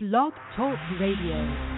Blog Talk Radio.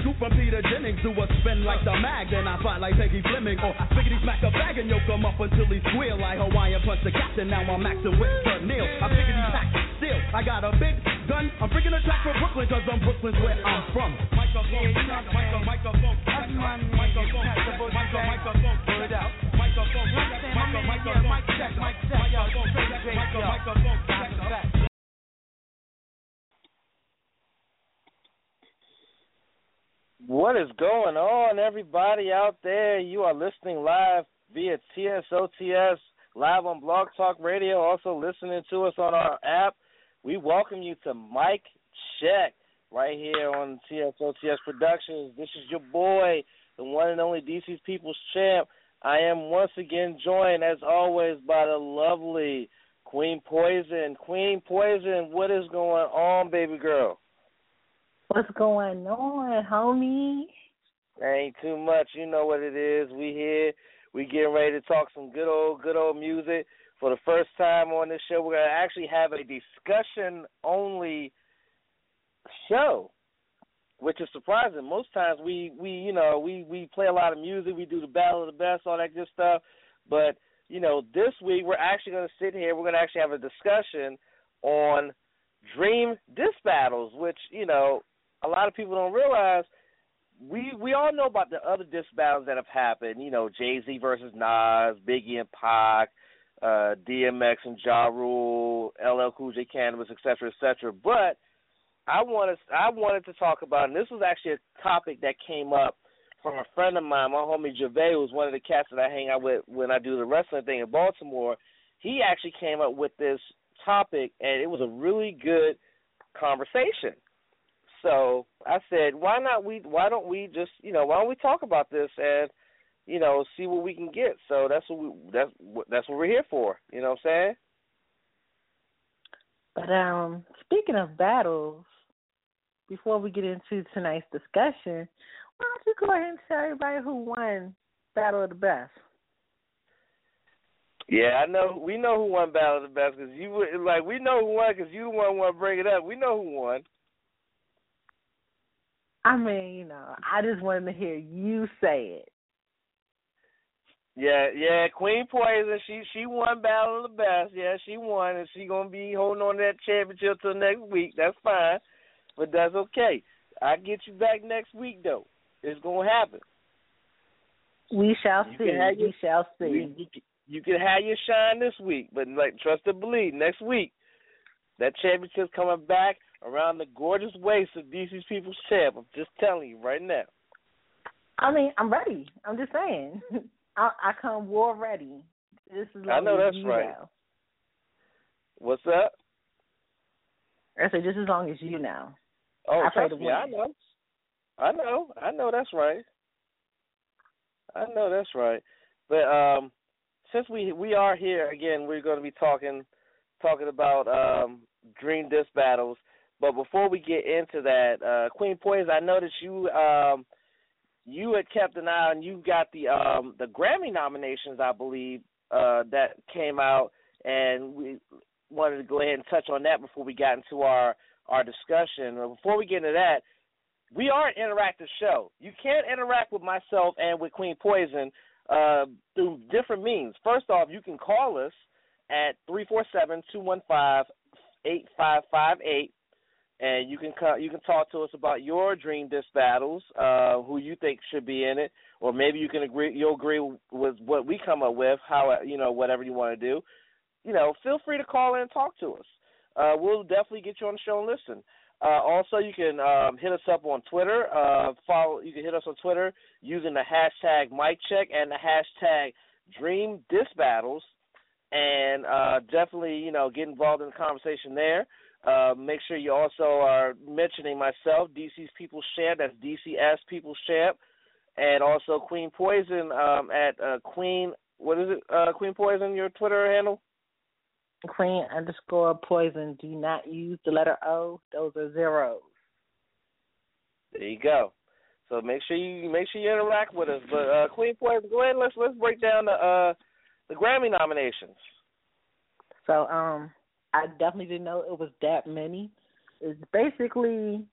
Scoop from Peter Jennings, do a spin like the mag. Then I fight like Peggy Fleming. Oh, or biggity smack a bag and yoke him up until he squeal. Like Hawaiian punch the captain. Now I'm maxing with the Neil. I biggity pack still. I got a big gun. I'm freaking a track for Brooklyn, cause I'm Brooklyn's where I'm from. Yeah, you know what I'm saying? That's my name, that's the book, okay? Word up. You know what I'm saying? My man, yeah, mic check, mic check, yo. Straight, straight, yo. Dr. Beck. What is going on, everybody out there? You are listening live via TSOTS, live on Blog Talk Radio, also listening to us on our app. We welcome you to Mic Check right here on TSOTS Productions. This is your boy, the one and only DC's People's Champ. I am once again joined, as always, by the lovely Queen Poison. Queen Poison, what is going on, baby girl? What's going on, homie? Ain't too much. You know what it is. We here. We getting ready to talk some good old, good old music. For the first time on this show, we're gonna actually have a discussion only show, which is surprising. Most times we we you know we we play a lot of music. We do the battle of the best, all that good stuff. But you know, this week we're actually gonna sit here. We're gonna actually have a discussion on dream diss battles, which you know a lot of people don't realize we we all know about the other diss battles that have happened. You know, Jay Z versus Nas, Biggie and Pac, uh, DMX and Ja Rule, LL Cool J, Canibus, etc., etc. But I wanted I wanted to talk about, and this was actually a topic that came up from a friend of mine, my homie Gervais, who's one of the cats that I hang out with when I do the wrestling thing in Baltimore. He actually came up with this topic, and it was a really good conversation. So I said, why not we? Why don't we just, you know, why don't we talk about this and, you know, see what we can get? So that's what we that's what that's what we're here for. You know what I'm saying? But um, speaking of battles, before we get into tonight's discussion, why don't you go ahead and tell everybody who won Battle of the Best? Yeah, I know. We know who won Battle of the Best because you would like. We know who won because you the one want to bring it up. We know who won. I mean, you know, I just wanted to hear you say it. Yeah, yeah, Queen Poison, she she won Battle of the Best. Yeah, she won, and she gonna be holding on to that championship till next week. That's fine, but that's okay. I get you back next week though. It's gonna happen. We shall You see. your- we shall see. You, you, can- you can have your shine this week, but like trust and believe, next week that championship's coming back around the gorgeous waist of DC's People's Champ. I'm just telling you right now. I mean, I'm ready. I'm just saying. I, I come war ready. This is I know that's right. Know. What's up? I said just as long as you know. Oh, I trust me, I know. I know. I know that's right. I know that's right. But um since we we are here again, we're going to be talking talking about um dream diss battles. But before we get into that, uh Queen Poison, I noticed you um you had kept an eye on you got the um the Grammy nominations, I believe, uh that came out and we wanted to go ahead and touch on that before we got into our our discussion. Before we get into that, we are an interactive show. You can interact with myself and with Queen Poison uh, through different means. First off, you can call us at three four seven two one five eight five five eight, and you can co- you can talk to us about your dream diss battles, uh, who you think should be in it, or maybe you can agree you'll agree with what we come up with, how you know whatever you want to do. You know, feel free to call in and talk to us. Uh, we'll definitely get you on the show and listen. Uh, also, you can um, hit us up on Twitter. Uh, follow. You can hit us on Twitter using the hashtag MicCheck and the hashtag Dream Diss Battles, and uh, definitely, you know, get involved in the conversation there. Uh, make sure you also are mentioning myself, DC's People's Champ. That's DCS People's Champ, and also Queen Poison um, at uh, Queen. What is it? Uh, Queen Poison, your Twitter handle? Queen underscore poison. Do not use the letter O. Those are zeros. There you go. So make sure you make sure you interact with us. But uh, Queen Poison, go ahead. Let's let's break down the uh, the Grammy nominations. So um, I definitely didn't know it was that many. It's basically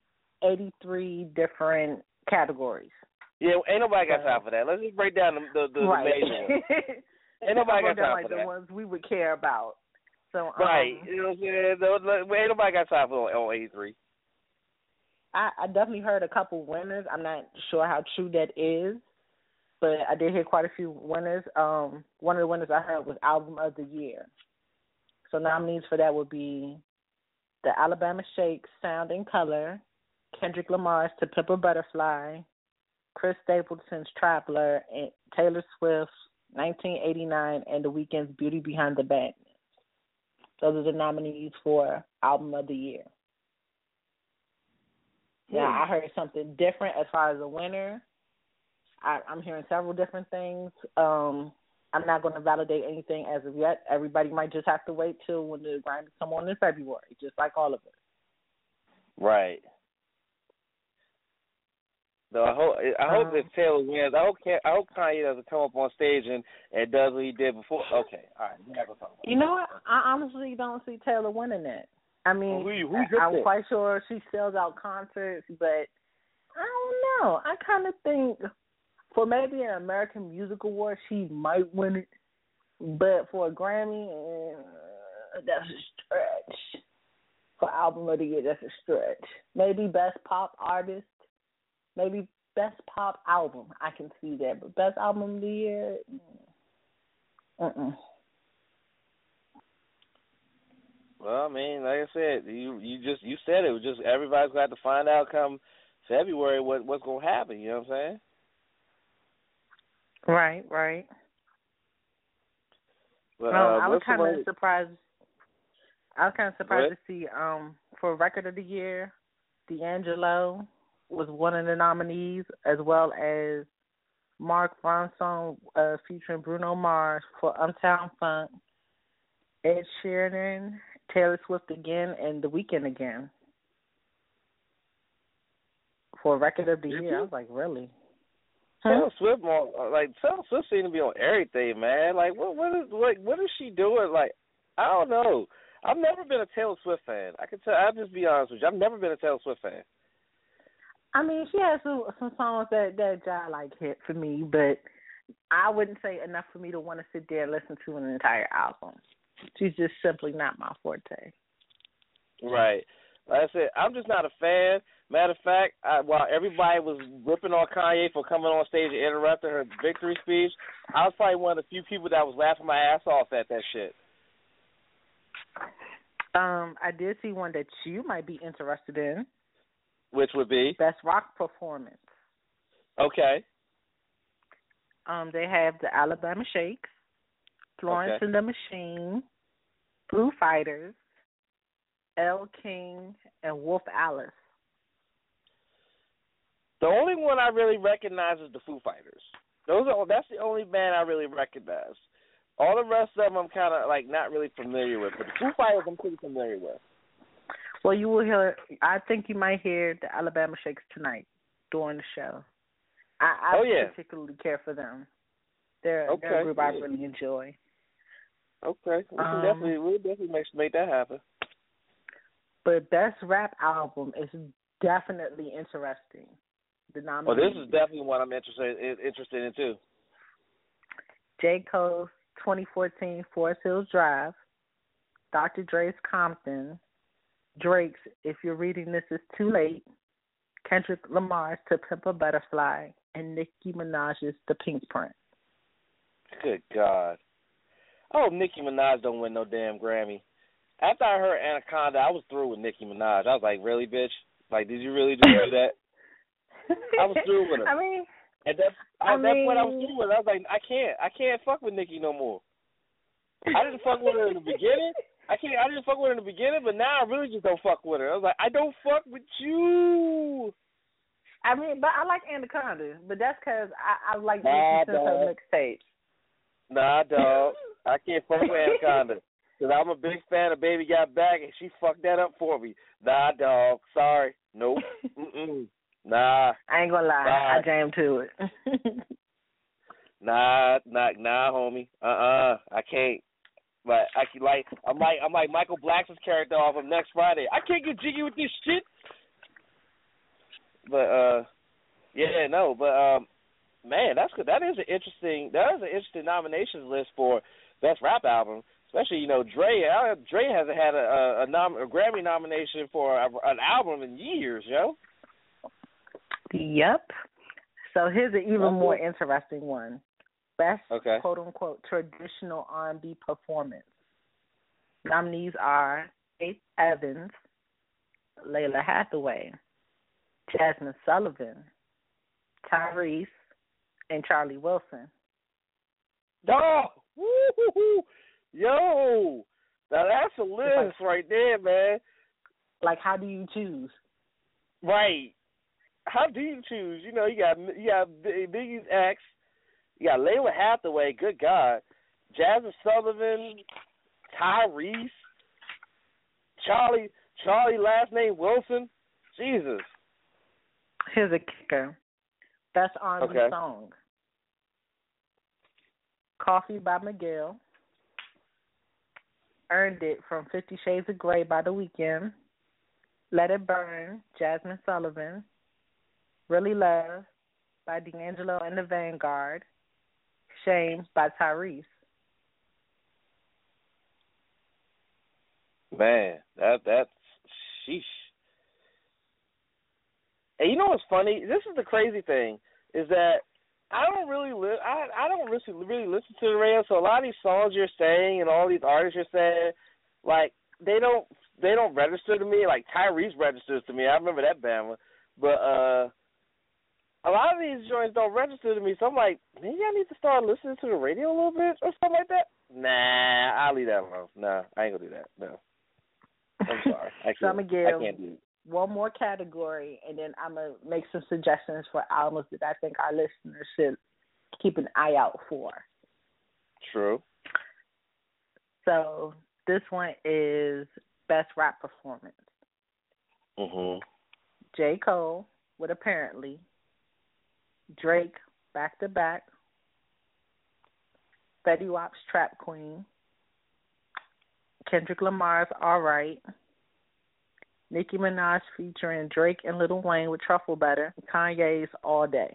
eighty three different categories. Yeah, ain't nobody got time for that. Let's just break down the the, the, the right. major ones. Ain't nobody got time like for the that. ones we would care about. So um, Right. You know what I'm saying? Ain't nobody got time for on eighty three. I, I definitely heard a couple winners. I'm not sure how true that is, but I did hear quite a few winners. Um, one of the winners I heard was album of the year. So nominees for that would be the Alabama Shakes Sound and Color, Kendrick Lamar's To Pimp a Butterfly, Chris Stapleton's Traveler, and Taylor Swift's 1989 and The Weeknd's Beauty Behind the Madness. Those are the nominees for album of the year. Yeah, Hmm. I heard something different as far as the winner. I, I'm hearing several different things. Um, I'm not going to validate anything as of yet. Everybody might just have to wait till when the Grammys come on in February, just like all of us. Right. So I hope I hope Um, that Taylor wins. I hope I hope Kanye doesn't come up on stage and, and does what he did before. Okay, all right, talk about. You know what? I honestly don't see Taylor winning it. I mean, Well, who- who's your I'm quite sure she sells out concerts, but I don't know. I kind of think for maybe an American Music Award, she might win it, but for a Grammy, uh, that's a stretch. For album of the year, that's a stretch. Maybe best pop artist, maybe best pop album. I can see that, but best album of the year, mm, uh-uh. Well, I mean, like I said, you you just you said it was just everybody's got to find out come February what what's gonna happen. You know what I'm saying? Right, right. But, Um, uh, I was kind of surprised. I was kind of surprised What? to see um for record of the year, D'Angelo was one of the nominees, as well as Mark Ronson uh, featuring Bruno Mars for Uptown Funk, Ed Sheeran, Taylor Swift again, and The Weeknd again for record of the Did year. you? I was like, really? Taylor Swift, more like Taylor Swift seems to be on everything, man. Like, what what is like what is she doing? Like, I don't know. I've never been a Taylor Swift fan. I can tell. I'll just be honest with you. I've never been a Taylor Swift fan. I mean, she has some some songs that that I like hit for me, but I wouldn't say enough for me to want to sit there and listen to an entire album. She's just simply not my forte. Right. Like I said, I'm just not a fan. Matter of fact, I, while everybody was ripping on Kanye for coming on stage and interrupting her victory speech, I was probably one of the few people that was laughing my ass off at that shit. Um, I did see one that you might be interested in. Which would be Best rock performance. okay. Um, they have the Alabama Shakes, Florence Okay. and the Machine, Foo Fighters, Elle King, and Wolf Alice. The only one I really recognize is the Foo Fighters. Those are that's the only band I really recognize. All the rest of them I'm kind of like not really familiar with, but the Foo Fighters I'm pretty familiar with. Well, you will hear. I think you might hear the Alabama Shakes tonight during the show. I, I Oh, yeah. particularly care for them. They're, they're Okay, a group I really enjoy. Okay, we can Um, definitely we'll definitely make make that happen. But best rap album is definitely interesting. The Well, nominee. Oh, this is definitely one I'm interested in, interested in too. J. Cole's 2014 Forest Hills Drive, Dr. Dre's Compton, Drake's If You're Reading This Is Too Late, Kendrick Lamar's To Pimp a Butterfly, and Nicki Minaj's The Pink Print. Good God. Oh, Nicki Minaj don't win no damn Grammy. After I heard Anaconda, I was through with Nicki Minaj. I was like, really, bitch? Like, did you really just do that? I was through with her. I mean, At that I at that point, I was through with. it. I was like, I can't, I can't fuck with Nicki no more. I didn't fuck with her in the beginning. I can't. I didn't fuck with her in the beginning, but now I really just don't fuck with her. I was like, I don't fuck with you. I mean, but I like Anaconda, but that's because I, I like Nah, Nicki since her mixtapes. Nah, dog. I can't fuck with Anaconda. Cause I'm a big fan of Baby Got Back, and she fucked that up for me. Nah, dog. Sorry. Nope. Mm-mm. Nah. I ain't gonna lie, Bye. I jammed to it. Nah. Nah. Nah, homie. Uh-uh. I can't. But I can like I'm like I'm like Michael Blackson's character off of Next Friday. I can't get jiggy with this shit. But uh, yeah, no. But um, man, that's good. That is an interesting. That is an interesting nominations list for best rap album. Especially you know Dre. Dre hasn't had a a, a, nom- a Grammy nomination for a, an album in years, yo. Yep. So here's an even more interesting one. Best Okay. quote unquote traditional R and B performance. Nominees are Faith Evans, Lalah Hathaway, Jazmine Sullivan, Tyrese, and Charlie Wilson. Dog. Woo-hoo-hoo. Yo. Now that's a list right there, man. Like how do you choose? Right. How do you choose? You know, you got you got Biggie's ex, you got Lalah Hathaway. Good God, Jazmine Sullivan, Tyrese, Charlie, Charlie last name Wilson. Jesus. Here's a kicker. And B Okay. song. Coffee by Miguel. Earned It from Fifty Shades of Grey by The Weeknd. Let It Burn, Jazmine Sullivan. Really Love by D'Angelo and the Vanguard. Shame by Tyrese. Man, that that's sheesh. And you know what's funny? This is the crazy thing is that I don't really li- I I don't really really listen to the radio. So a lot of these songs you're saying and all these artists you're saying, like they don't they don't register to me. Like Tyrese registers to me. I remember that band, one. but uh, a lot of these joints don't register to me. So I'm like, maybe I need to start listening to the radio a little bit or something like that. Nah, I'll leave that alone. Nah, I ain't gonna do that. No. I'm sorry. I can't. so gonna I can't do it. One more category, and then I'm gonna make some suggestions for albums that I think our listeners should keep an eye out for. True. So this one is best rap performance. Mhm. J. Cole with apparently Drake back to back, Fetty Wap's Trap Queen, Kendrick Lamar's All Right, Nicki Minaj featuring Drake and Lil Wayne with Truffle Butter, Kanye's All Day.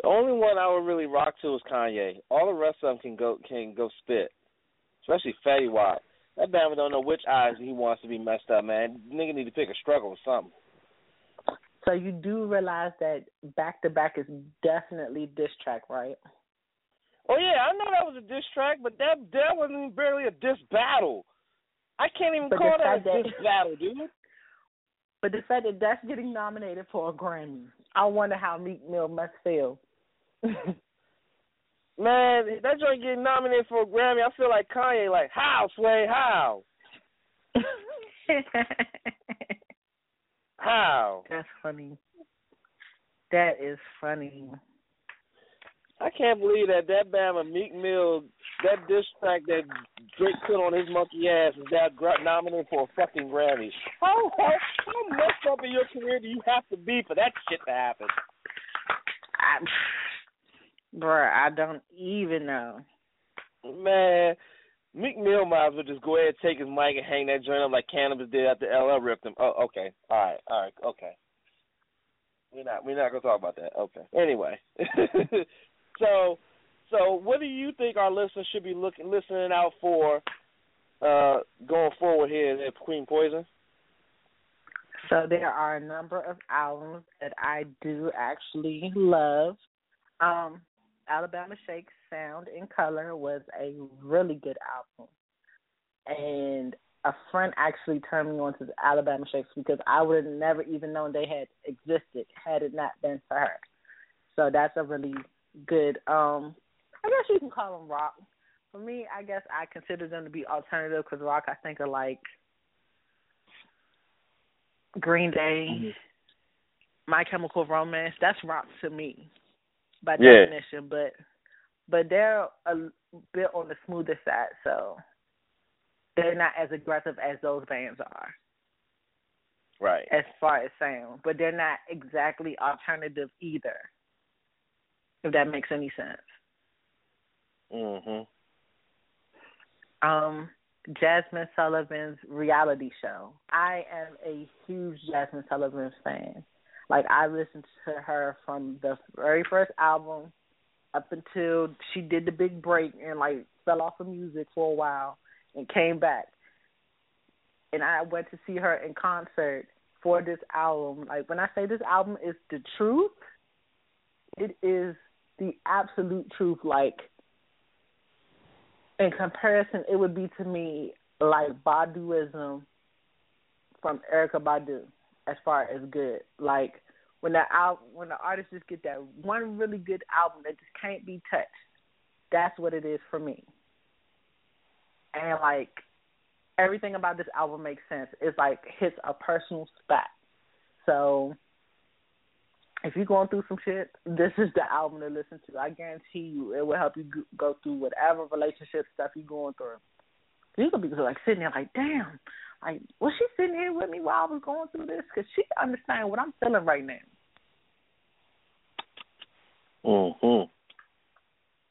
The only one I would really rock to is Kanye. All the rest of them can go can go spit, especially Fetty Wap. That man don't know which eyes he wants to be messed up, man. Nigga need to pick a struggle or something. So you do realize that back to back is definitely diss track, right? Oh yeah, I know that was a diss track, but that that wasn't barely a diss battle. I can't even But call that a that- battle, dude. But the fact that that's getting nominated for a Grammy, I wonder how Meek Mill must feel. Man, that joint getting nominated for a Grammy, I feel like Kanye. Like, how, Sway? How? how? That's funny. That is funny. I can't believe that that Bama Meek Mill, that diss track that Drake put on his monkey ass is that gra- nominated for a fucking Grammy. How, how how messed up in your career do you have to be for that shit to happen? I, bruh, I don't even know. Man, Meek Mill might as well just go ahead and take his mic and hang that joint up like Canibus did after LL ripped him. Oh, okay. All right. All right. Okay. We're not we're not gonna talk about that. Okay. Anyway. so so what do you think our listeners should be looking listening out for uh going forward here at Queen Poison? So there are a number of albums that I do actually love. Um, Alabama Shakes Sound and Color was a really good album. And a friend actually turned me on to the Alabama Shakes because I would have never even known they had existed had it not been for her. So that's a really good um I guess you can call them rock. For me, I guess I consider them to be alternative because rock I think of like Green Day, Mm-hmm. My Chemical Romance. That's rock to me, by Yeah. definition. But but they're a bit on the smoother side, so they're not as aggressive as those bands are Right. as far as sound. But they're not exactly alternative either. If that makes any sense. Mhm. um Jazmine Sullivan's reality show. I am a huge Jazmine Sullivan fan. Like I listened to her from the very first album up until she did the big break and like fell off of music for a while and came back. And I went to see her in concert for this album. Like when I say this album is the truth, it is the absolute truth. Like in comparison, it would be to me like Baduizm from Erykah Badu, as far as good. Like when the al- when the artists just get that one really good album that just can't be touched. That's what it is for me. And like everything about this album makes sense. It's like hits a personal spot. So if you're going through some shit, this is the album to listen to. I guarantee you, it will help you go- through whatever relationship stuff you're going through. You're gonna be like sitting there like, damn, like was she sitting here with me while I was going through this? Because she understand what I'm feeling right now. Mhm.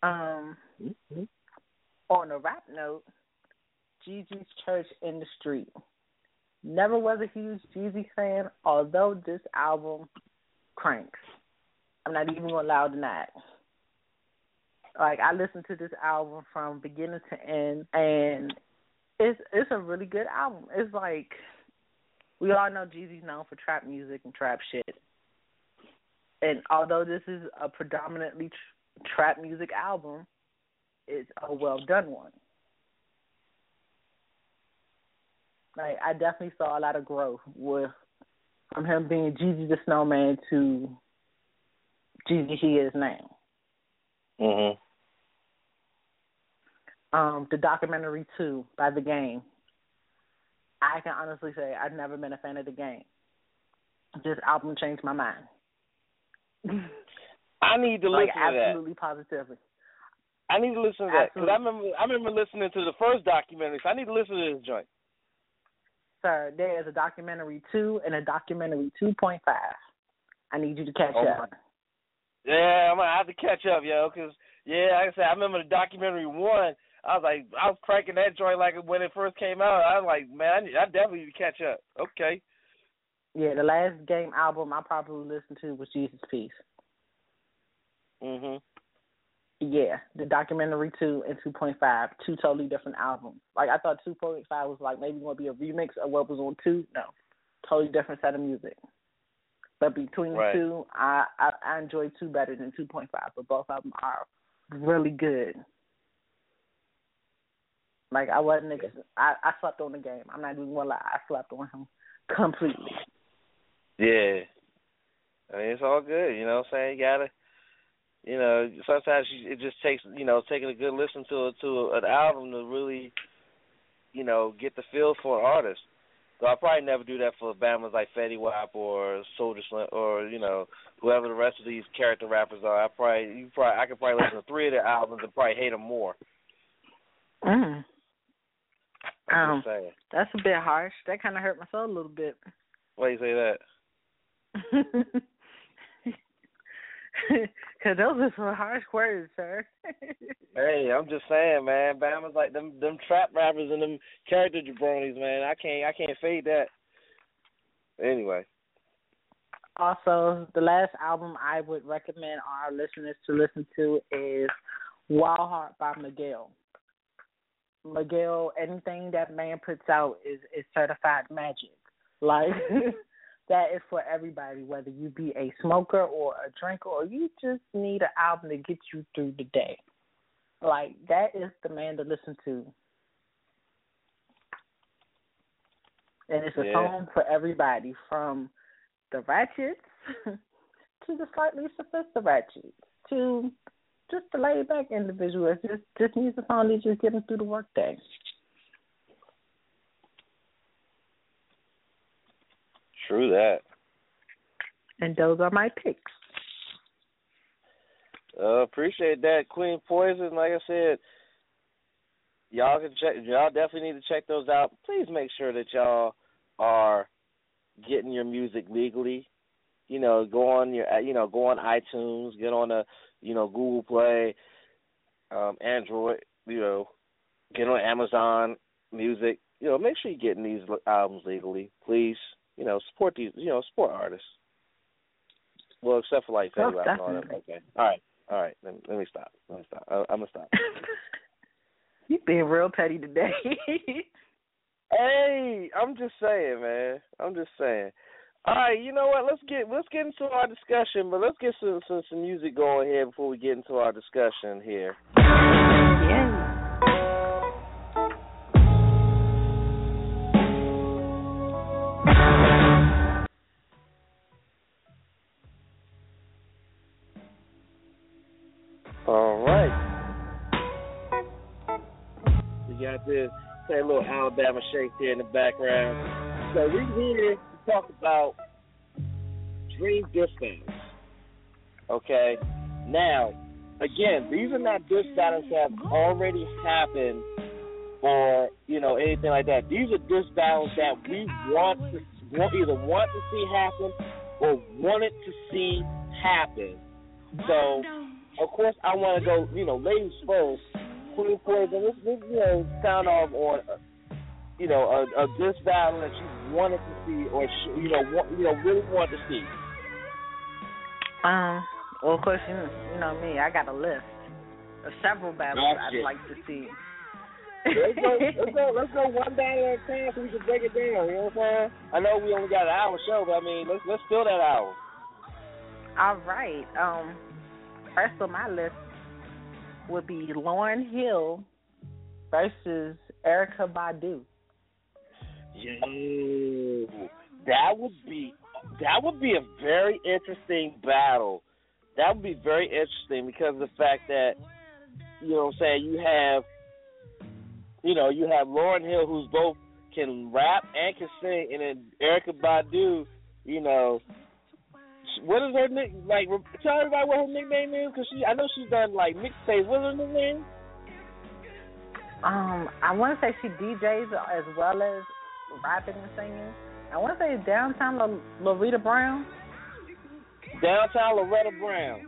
Um, Mhm. on a rap note, Jeezy's Church in the Street. Never was a huge Jeezy fan, although this album cranks. I'm not even gonna that. Like I listened to this album from beginning to end, and it's it's a really good album. It's like we all know Jeezy's known for trap music and trap shit, and although this is a predominantly tr- trap music album, it's a well done one. Like I definitely saw a lot of growth with from him being Jeezy the Snowman to Jeezy he is now. Mhm. Um, the documentary too by the game. I can honestly say I've never been a fan of the game. This album changed my mind. I need to like listen to that. absolutely positively. I need to listen to that because I remember I remember listening to the first documentary. So I need to listen to this joint. Sir, there is a documentary two and a documentary two point five. I need you to catch Oh, up. Yeah, I'm gonna have to catch up, yo. Because yeah, like I said, I remember the documentary one. I was like, I was cranking that joint like when it first came out. I was like, man, I, need, I definitely need to catch up. Okay. Yeah, the last game album I probably listened to was Jesus Piece. Mhm. Yeah, the documentary two and two point five, two totally different albums. Like I thought two point five was like maybe going to be a remix of what was on two. No, totally different set of music. But between Right. the two, I, I I enjoy two better than two point five. But both of them are really good. Like I wasn't, ex- I I slept on the game. I'm not even gonna lie. I slept on him completely. Yeah. I mean, it's all good. You know what I'm saying? You gotta, you know, sometimes you, it just takes, you know, taking a good listen to to an album to really, you know, get the feel for an artist. So I'll probably never do that for Bama's like Fetty Wap or Soulja Slim or you know whoever the rest of these character rappers are. I probably you probably I could probably listen to three of their albums and probably hate them more. Mm. Um, that's a bit harsh. That kind of hurt my soul a little bit. Why you say that? Cause those are some harsh words, sir. Hey, I'm just saying, man. Bama's like them them trap rappers and them character jabronis, man. I can't I can't fade that. Anyway. also, the last album I would recommend our listeners to listen to is Wild Heart by Miguel. Miguel, anything that man puts out is is certified magic. Like that is for everybody, whether you be a smoker or a drinker or you just need an album to get you through the day. Like that is the man to listen to. And it's a Yeah. song for everybody, from the ratchets to the slightly sophisticated to just the laid back individual. It just just needs a song to just get them through the workday. True that. And those are my picks. Uh, appreciate that, Queen Poison. Like I said, y'all can check. Y'all definitely need to check those out. Please make sure that y'all are getting your music legally. You know, go on your, you know, go on iTunes, get on a, you know, Google Play, um, Android. You know, get on Amazon Music. You know, make sure you're getting these albums legally, please. You know, support these. You know, support artists. Well, except for like Oh, Wap and all that. definitely. Okay, all right. All right, let me, let me stop. Let me stop. I, I'm gonna stop. you being real petty today. hey, I'm just saying, man. I'm just saying. All right, you know what? Let's get let's get into our discussion, but let's get some some, some music going here before we get into our discussion here. Say a little Alabama shake here in the background. So we're here to talk about dream dispatch. Okay. Now, again, these are not battles that have already happened or you know anything like that. These are battles that we want to either want to see happen or wanted to see happen. So, of course, I want to go. You know, ladies first. Queen Poison. Let's, let's you know sound off on uh, you know a, a diss battle that you wanted to see or sh- you know want, you know really want to see. Um. Well, of course, you know, you know me. I got a list of several battles. I'd like to see. let's go, let's go, let's go one battle at a time so we can break it down. You know what I'm saying? I know we only got an hour show, but I mean, let's let's fill that hour. All right. Um. First on my list would be Lauryn Hill versus Erykah Badu. Yo, that would be that would be a very interesting battle. That would be very interesting because of the fact that you know what I'm saying you have you know you have Lauryn Hill who's both can rap and can sing, and then Erykah Badu, you know. What is her nick? Like, tell everybody what her nickname is, because she, I know she's done like mixtapes. What's her nickname? Um, I want to say she DJs as well as rapping and singing. I want to say downtown La- Loretta Brown. Downtown Loretta Brown.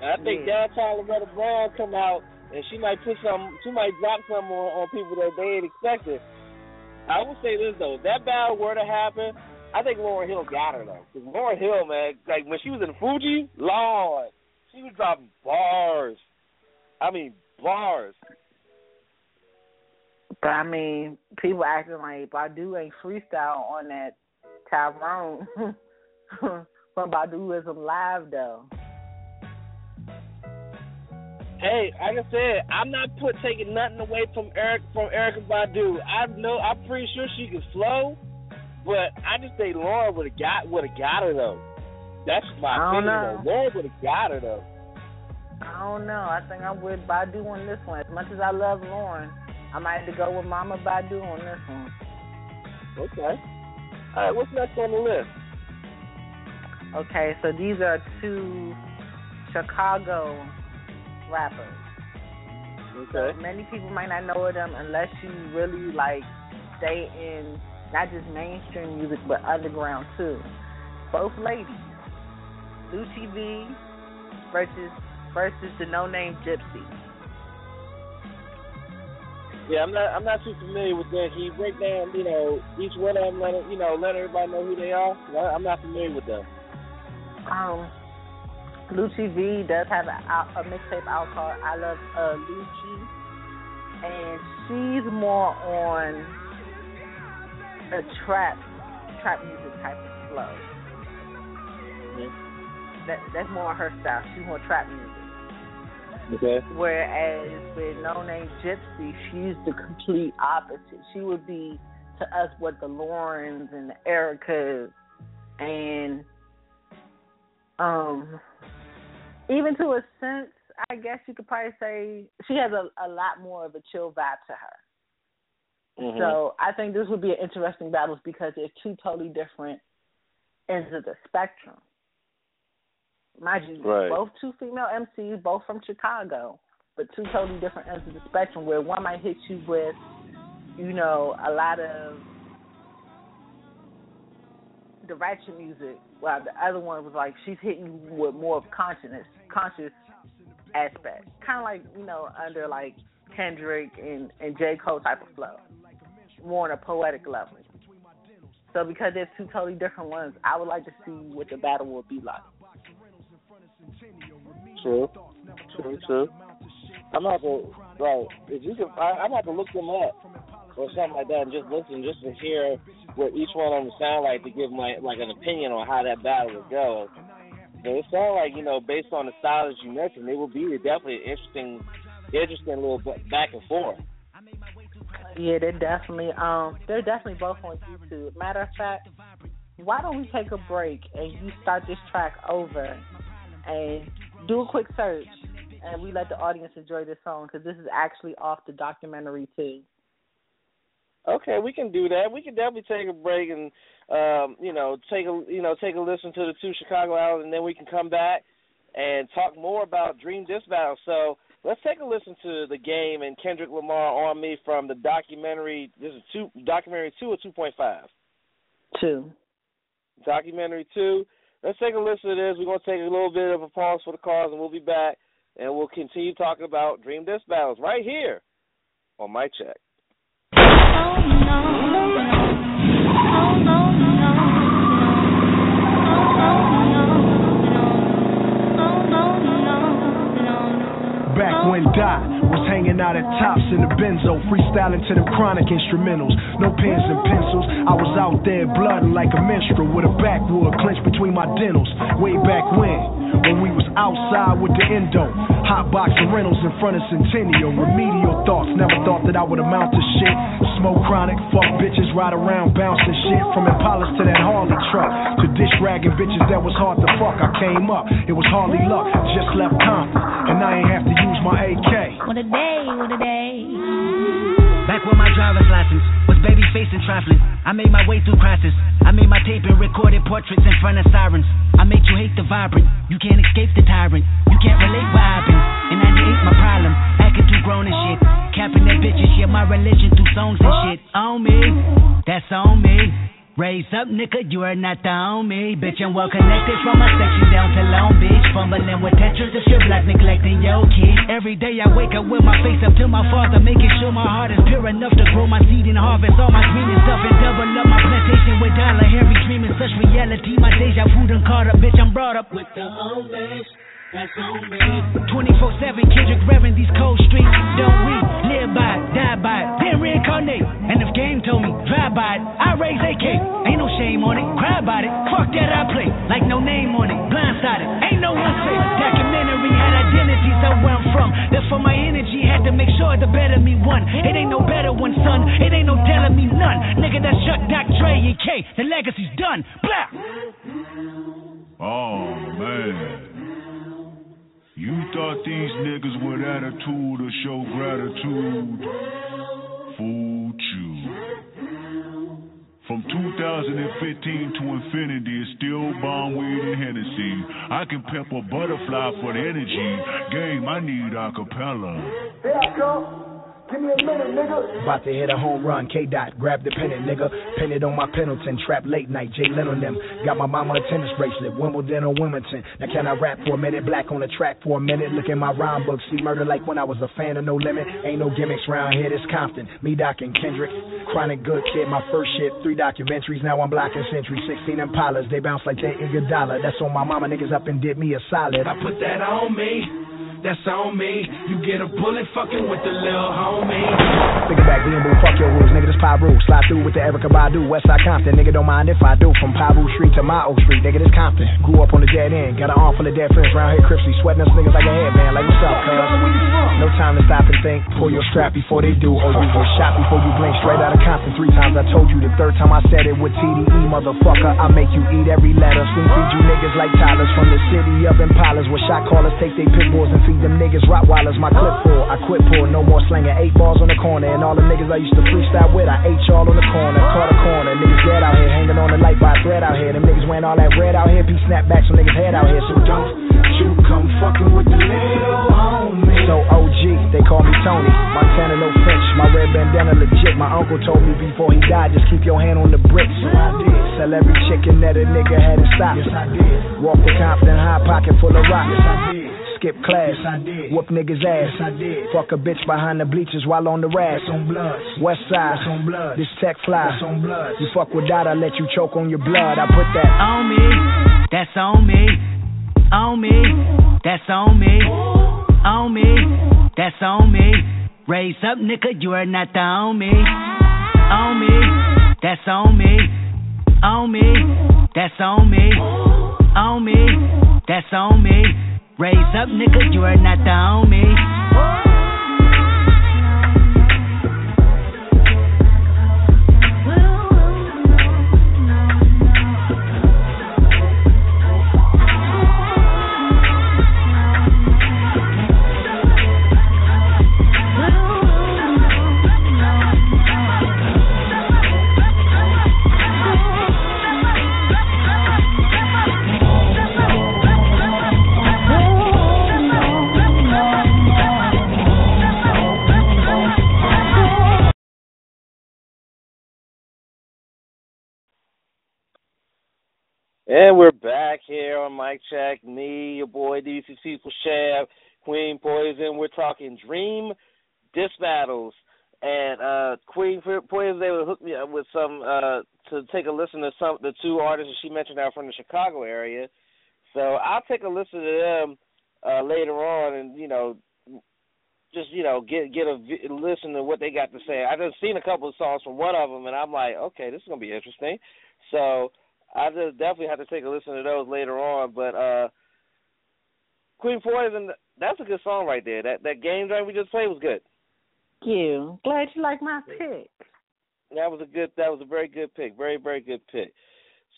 And I think Yeah. Downtown Loretta Brown come out and she might put some, she might drop some on, on people that they ain't expected. I will say this though, if that battle were to happen, I think Lauryn Hill got her though. Because Lauryn Hill, man, like when she was in Fugees, Lord, she was dropping bars. I mean bars. But I mean, people acting like Badu ain't freestyle on that Tyrone from Baduizm Live though. Hey, like I said, I'm not put taking nothing away from Eric from Erykah Badu. I know I'm pretty sure she can flow. But I just think Lauryn would have got would have got her though. That's my opinion. know. Though. Lauryn would have got her though. I don't know. I think I'm with Badu on this one. As much as I love Lauryn, I might have to go with Mama Badu on this one. Okay. All right. What's next on the list? Okay, so these are two Chicago rappers. Okay. So many people might not know of them unless you really like stay in not just mainstream music but underground too. Both ladies, Lucci V versus versus the No Name Gypsy. Yeah, I'm not. I'm not too familiar with that. Can you break down, you know, each one of them? Let it- you know, let everybody know who they are. I'm not familiar with them. Um, Lucci V does have a, a mixtape out called I Love uh, Lucci, and she's more on a trap trap music type of flow. That that's more her style. She's more trap music. Okay. Whereas with No Name Gypsy, she's the complete opposite. She would be to us what the Lauryns and the Ericas and um even to a sense, I guess you could probably say she has a, a lot more of a chill vibe to her. Mhm. So I think this would be an interesting battle because they're two totally different ends of the spectrum. Mind you, Right. both two female MCs, both from Chicago, but two totally different ends of the spectrum. Where one might hit you with, you know, a lot of the ratchet music, while the other one was like she's hitting you with more of consciousness, conscious aspect, kind of like you know under like Kendrick and and J Cole type of flow, more on a poetic level. So because there's two totally different ones, I would like to see what the battle would be like. True. True. True. I'm about to right. If you can, I, I'm about to look them up or something like that, and just listen, just to hear what each one of them sound like to give my like an opinion on how that battle would go. But it sounds like you know, based on the style that you mentioned, it will be definitely an interesting, interesting little back and forth. Yeah, they're definitely um they're definitely both on YouTube. Matter of fact, why don't we take a break and you start this track over and do a quick search and we let the audience enjoy this song because this is actually off the documentary too. Okay, we can do that. We can definitely take a break and um, you know take a you know take a listen to the two Chicago albums, and then we can come back and talk more about Dream Battle. So let's take a listen to the game and Kendrick Lamar on me from the documentary. This is two documentary two or two point five. Two. Documentary two. Let's take a listen to this. We're gonna take a little bit of a pause for the cause, and we'll be back, and we'll continue talking about Dream Diss Battles right here on Mic Check. Oh, back when oh, Was hanging out at Tops in the Benzo, freestyling to them chronic instrumentals. No pens and pencils. I was out there blooding like a minstrel with a backwood clenched between my dentals. Way back when, when we was outside with the endo. Hot boxing rentals in front of Centennial. Remedial thoughts, never thought that I would amount to shit. Smoke chronic, fuck bitches, ride around bouncing shit. From Impalas to that Harley truck. To dish ragging bitches that was hard to fuck. I came up, it was hardly luck. Just left Compton, and I ain't have to use my AK. What a day, a. Back when my driver's license was baby facing trifling. I made my way through crisis. I made my tape and recorded portraits in front of sirens. I made you hate the vibrant. You can't escape the tyrant. You can't relate what happened. In 98, my problem. Acting too grown and shit. Capping that bitches, yeah, my religion through songs and shit. On me, that's on me. Raise up, nigga, you are not the homie. Bitch, I'm well connected from my section down to Long Beach. Fumbling with Tetris and strip like neglecting your kids. Every day I wake up with my face up to my father, making sure my heart is pure enough to grow my seed and harvest all my dreaming stuff and double up my plantation with dollar hairy dreaming such reality. My deja vu done caught up, bitch, I'm brought up with the homies. That's on me. 24 7 Kendrick revving these cold streets. Don't we live by it, die by it, then reincarnate. And if game told me, drive by it, I raise AK. Ain't no shame on it, cry about it. Fuck that, I play. Like no name on it, blindsided. Ain't no one safe. Documentary had identity, so where I'm from. Therefore, my energy had to make sure the better me won. It ain't no better one, son. It ain't no telling me none. Nigga, that Chuck, Doc, Dre, and K. The legacy's done. Blah. Oh man. You thought these niggas with attitude to show gratitude? Fooled you. From 2015 to infinity, it's still bomb weed and Hennessy. I can pepper butterfly for the energy. Game, I need acapella. Here I come. Give me a minute, nigga. About to hit a home run, K Dot, grab the pennant, nigga. Pin it on my Pendleton, trap late night, Jay Leno them. Got my mama a tennis bracelet, Wimbledon or Wilmington. Now can I rap for a minute, black on the track for a minute? Look at my rhyme book, see murder like when I was a fan of No Limit. Ain't no gimmicks round here, this Compton. Me, Doc, and Kendrick. Chronic good kid, my first shit, three documentaries. Now I'm blocking century, 16 Impalas. They bounce like they Iguodala. That's on my mama, niggas up and did me a solid. I put that on me. That's on me. You get a bullet fucking with the little homie. Think back, being boo, fuck your rules, nigga. This Piru. Slide through with the Erykah Badu, Westside Compton. Nigga, don't mind if I do. From Piru Street to my Street, nigga, this Compton. Grew up on the dead end. Got an arm full of dead friends round here, Cripsy. Sweating us niggas like a headband. Like, what's up, cuz? No time to stop and think. Pull your strap before they do. Or you get shot before you blink. Straight out of Compton. Three times I told you. The third time I said it with TDE, motherfucker. I make you eat every letter. Spoon feed you niggas like Tyler's from the city of Impalas. Where shot callers take their pit bulls and feed them niggas Rottweilers. My clip full. I quit pull. No more slinging eight balls on the corner. And all the niggas I used to freestyle with, I ate y'all on the corner. Caught a corner. Niggas dead out here. Hanging on the light by a thread out here. Them niggas wearing all that red out here. Be snap back some niggas head out here. So don't you come fucking with the little homie. So OG, they call me Tony. Montana, no French. My red bandana legit. My uncle told me before he died, just keep your hand on the bricks. So I did. Sell every chicken that a nigga had in stock. Yes, I did. Walk the Compton high pocket full of rocks. Yes, I did. Skip class. Yes, I did. Whoop niggas ass. Yes, I did. Fuck a bitch behind the bleachers while on the rack. That's on blood. West side. That's on blood. This tech fly. That's on blood. You fuck with that, I let you choke on your blood. I put that on me. That's on me. On me. That's on me. On me. That's on me. Raise up, nigga, you are not the on me. On me. That's on me. On me. That's on me. On me. That's on me. Raise up, nigga, you are not the on And we're back here on Mic Check. Me, your boy DC People's Champ, Queen Poison. We're talking Dream Diss Battles. And uh Queen Poison they would hook me up with some uh to take a listen to some the two artists that she mentioned out from the Chicago area. So I'll take a listen to them uh later on and, you know, just you know get get a listen to what they got to say. I just seen a couple of songs from one of them, and I'm like, okay, this is gonna be interesting. So I just definitely have to take a listen to those later on. But uh Queen Poison, that's a good song right there. That that game joint we just played was good. Thank you. Glad you like my pick. That was a good. That was a very good pick. Very very good pick.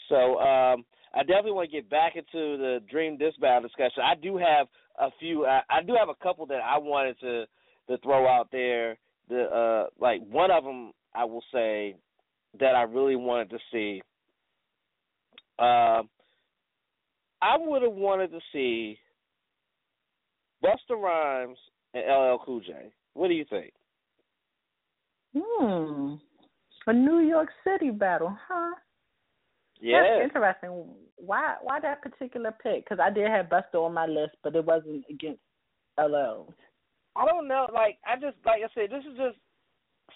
So um I definitely want to get back into the Dream Battle discussion. I do have a few. I, I do have a couple that I wanted to to throw out there. The uh like one of them I will say that I really wanted to see. Um, I would have wanted to see Busta Rhymes and LL Cool J. What do you think? Hmm. A New York City battle, huh? Yeah. That's interesting. Why why that particular pick? Because I did have Busta on my list, but it wasn't against LL. I don't know. Like I just like I said, this is just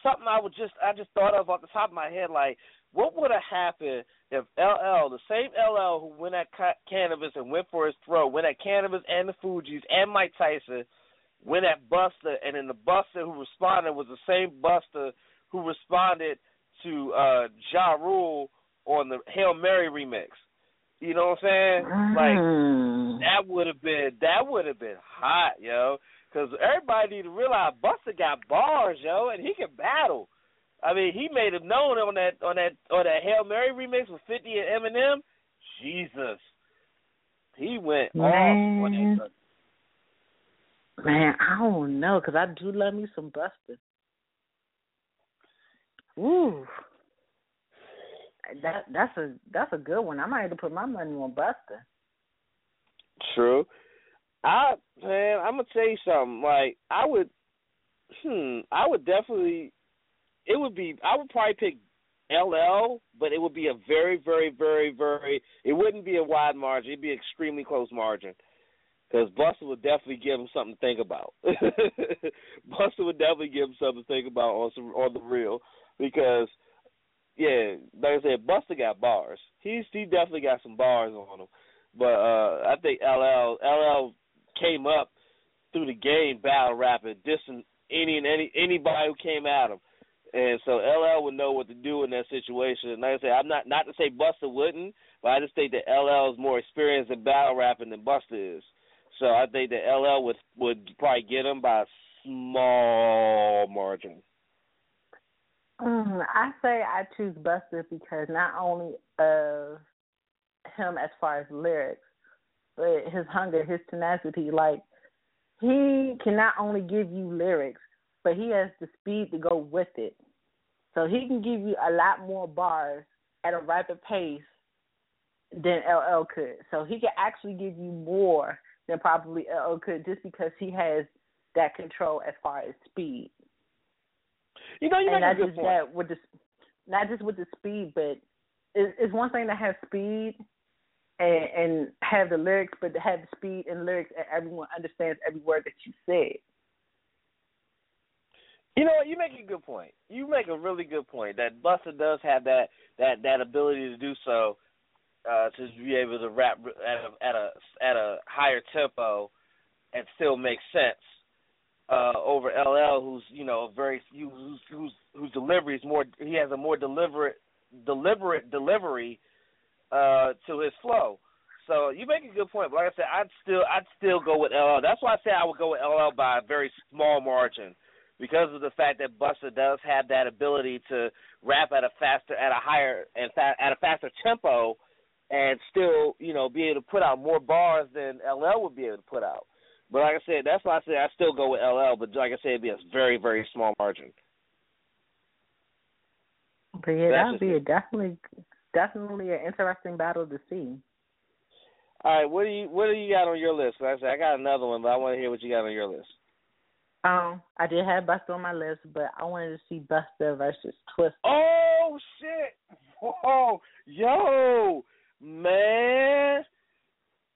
something I would just I just thought of off the top of my head. Like, what would have happened if LL, the same LL who went at ca- Canibus and went for his throat, went at Canibus and the Fugees and Mike Tyson, went at Busta, and then the Busta who responded was the same Busta who responded to uh Ja Rule on the Hail Mary remix. You know what I'm saying? Like Mm. that would have been that would have been hot, yo. Because everybody need to realize Busta got bars, yo, and he can battle. I mean, he made him known on that on that on that Hail Mary remix with Fifty and Eminem. Jesus, he went Man. off on. Man, I don't know because I do love me some Busta. Ooh, that that's a that's a good one. I might have to put my money on Busta. True. I man, I'm gonna tell you something. Like I would, hmm, I would definitely. It would be. I would probably pick LL, but it would be a very, very, very, very. It wouldn't be a wide margin. It'd be an extremely close margin. Because Busta would definitely give him something to think about. Busta would definitely give him something to think about on some on the real. Because yeah, like I said, Busta got bars. He's he definitely got some bars on him. But uh I think LL LL came up through the game battle rapping, dissing any and any anybody who came at him. And so LL would know what to do in that situation. And like I said, I'm not not to say Busta wouldn't, but I just think that LL is more experienced in battle rapping than Busta is. So I think that LL would would probably get him by a small margin. Mm, I say I choose Busta because not only of him as far as lyrics, but his hunger, his tenacity. Like he can not only give you lyrics, but he has the speed to go with it. So he can give you a lot more bars at a rapid pace than LL could. So he can actually give you more than probably LL could just because he has that control as far as speed. You know, you and not just point. that with the not just with the speed, but it's, it's one thing to have speed and and have the lyrics, but to have the speed and lyrics, and everyone understands every word that you said. You know? You make a good point. You make a really good point that Busta does have that that that ability to do so, uh, to be able to rap at a at a at a higher tempo, and still make sense. Uh, over LL, who's you know very who's who's whose delivery is more. He has a more deliberate deliberate delivery uh, to his flow. So you make a good point. But like I said, I'd still I'd still go with LL. That's why I say I would go with LL by a very small margin because of the fact that Busta does have that ability to rap at a faster, at a higher, and fa- at a faster tempo, and still, you know, be able to put out more bars than LL would be able to put out. But like I said, that's why I say I still go with LL. But like I said, it'd be a very, very small margin. But yeah, that would be it. a definitely definitely an interesting battle to see. All right, what do you what do you got on your list? Like I said, I got another one, but I want to hear what you got on your list. Um, I did have Busta on my list, but I wanted to see Busta versus Twist. Oh shit! Whoa, yo, man,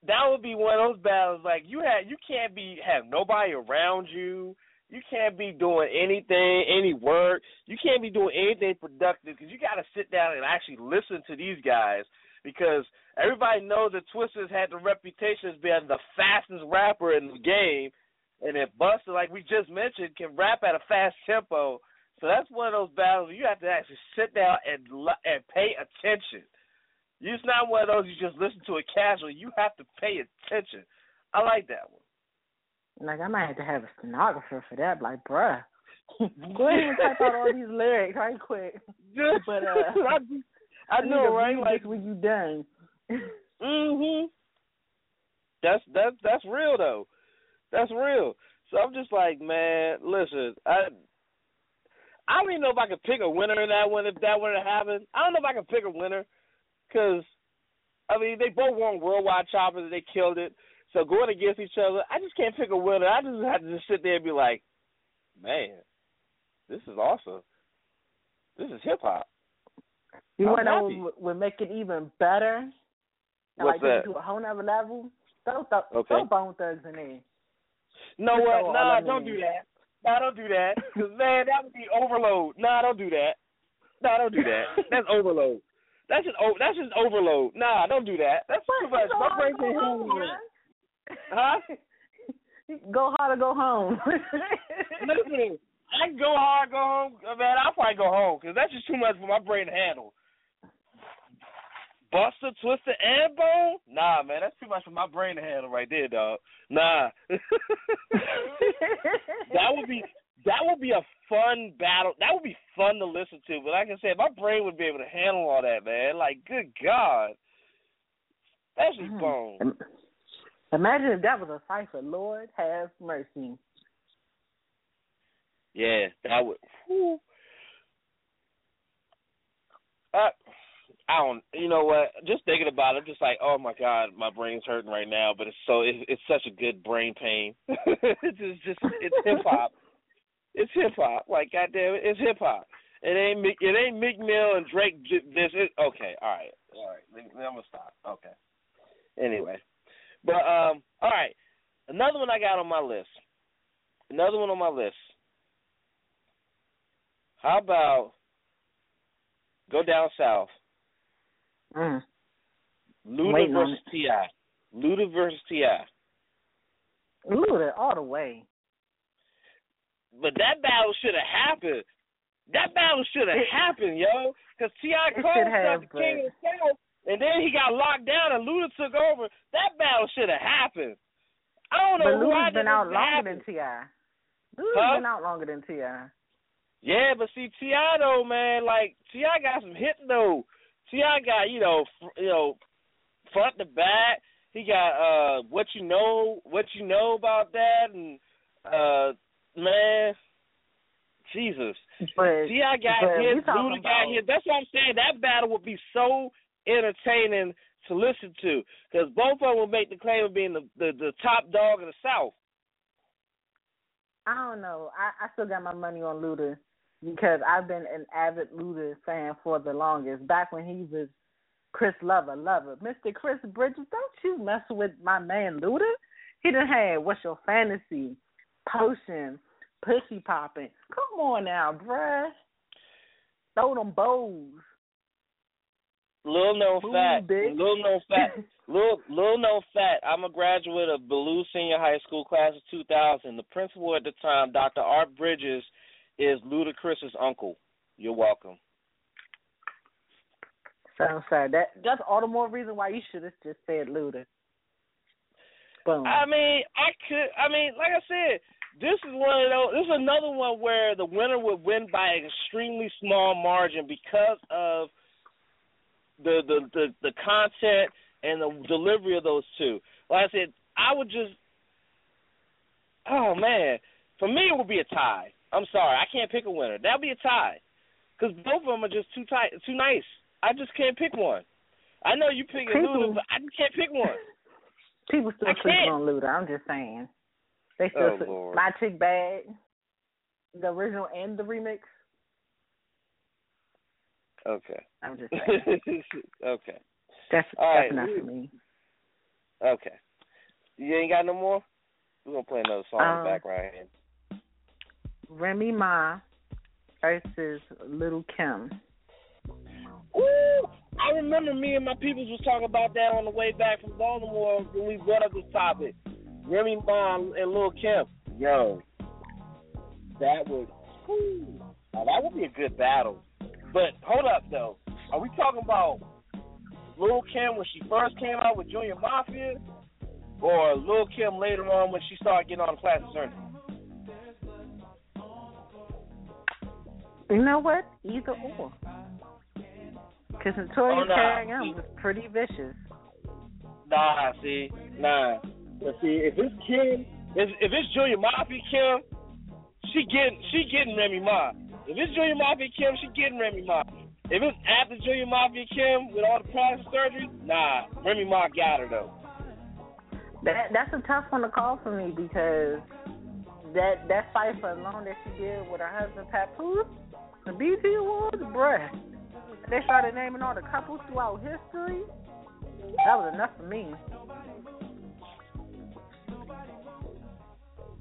that would be one of those battles. Like you had, you can't be have nobody around you. You can't be doing anything, any work. You can't be doing anything productive because you got to sit down and actually listen to these guys because everybody knows that Twista's had the reputation as being the fastest rapper in the game, and if Busta, like we just mentioned, can rap at a fast tempo. So that's one of those battles where you have to actually sit down and and pay attention. It's not one of those you just listen to it casually. You have to pay attention. I like that one. Like I might have to have a stenographer for that. Like, bruh, go ahead and type out all these lyrics right quick. But uh, I, I need know, right? Like, when you done. mhm. That's that's that's real though. That's real. So I'm just like, man, listen, I I don't even know if I could pick a winner in that one if that were to happen. I don't know if I could pick a winner because I mean they both won worldwide choppers and they killed it. So going against each other, I just can't pick a winner. I just have to just sit there and be like, man, this is awesome. This is hip hop. You want to know happy. what would make it even better? And, What's like that? to a whole nother level. Throw, throw, Okay. throw Bone Thugs in there. No Just what? Nah, don't do that. Nah, don't do that. Cause man, that would be overload. Nah, don't do that. Nah, don't do that. That's overload. That's just o- that's just overload. Nah, don't do that. That's too much. My hard brain Huh? Go hard or go home. Listen, I can go hard, go home. Man, I'll probably go home because that's just too much for my brain to handle. Busta, Twista, and Bone? Nah, man, that's too much for my brain to handle right there, dog. Nah. that would be that would be a fun battle. That would be fun to listen to. But like I said, my brain would be able to handle all that, man. Like, good God. That's mm. Bone. Imagine if that was a cipher. Lord have mercy. Yeah, that would. Whew. Uh, I don't. You know what? Just thinking about it, I'm just like, oh my god, my brain's hurting right now. But it's so it, it's such a good brain pain. it's just it's hip hop. It's hip hop. Like goddamn it, it's hip hop. It ain't it ain't Meek Mill and Drake. This is okay. All right, all right. I'm gonna stop. Okay. Anyway, but um, all right. Another one I got on my list. Another one on my list. How about go down south? Mm. Luda versus Ti. Luda versus Ti. Luda all the way. But that battle should have happened. That battle should have happened, yo. Because T.I. himself the king of the south, and then he got locked down, and Luda took over. That battle should have happened. I don't know but why Luda's been out longer than Ti. Luda's huh? been out longer than Ti. Yeah, but see T.I. though, man, like T.I. got some hit though. T.I. got you know, f- you know, front to back. He got uh what you know, what you know about that, and uh man, Jesus. But T.I. got but hit, we talking Luda got about- hit. That's what I'm saying. That battle would be so entertaining to listen to because both of them will make the claim of being the, the the top dog in the South. I don't know. I, I still got my money on Luda because I've been an avid Luda fan for the longest. Back when he was Chris Lova, Lova, Mr. Chris Bridges. Don't you mess with my man Luda? He done had what's your fantasy, potion, pussy popping. Come on now, bruh. Throw them bows. Little known Ooh, fact. bitch. Little known fact. little little known fact. I'm a graduate of Ballou Senior High School, class of 2000. The principal at the time, Dr. Art Bridges, is Ludacris's uncle. You're welcome. So sad. That that's all the more reason why you should have just said Luda. Boom. I mean, I could. I mean, like I said, this is one of those. This is another one where the winner would win by an extremely small margin because of the the the, the content and the delivery of those two. Like I said, I would just. Oh man, for me it would be a tie. I'm sorry, I can't pick a winner. That'd be a tie, because both of them are just too tight, too nice. I just can't pick one. I know you pick Luda, but I just can't pick one. People still I can't. on Luda. I'm just saying. They still Oh, sleep. My Chick Bad, the original and the remix. Okay. I'm just saying. okay. That's All that's right, enough for me. Okay. You ain't got no more? We're gonna play another song in Um, the background. Remy Ma versus Little Kim. Ooh, I remember me and my peoples was talking about that on the way back from Baltimore when we brought up this topic. Remy Ma and Lil Kim. Yo, that would, whew, now that would be a good battle. But hold up though, are we talking about Lil Kim when she first came out with Junior Mafia, or Lil Kim later on when she started getting on the plastic surgery? You know what? Either or. Because Notorious Oh, nah. K.I.M. was pretty vicious. Nah, see, nah. But see, if it's Kim, if if it's Junior Mafia Kim, she getting she getting Remy Ma. If it's Junior Mafia Kim, she getting Remy Ma. If it's after Junior Mafia Kim with all the plastic surgery, nah, Remy Ma got her though. That that's a tough one to call for me because that that cipher alone that she did with her husband Papoose, the BT Awards, bruh. They started naming all the couples throughout history. That was enough for me.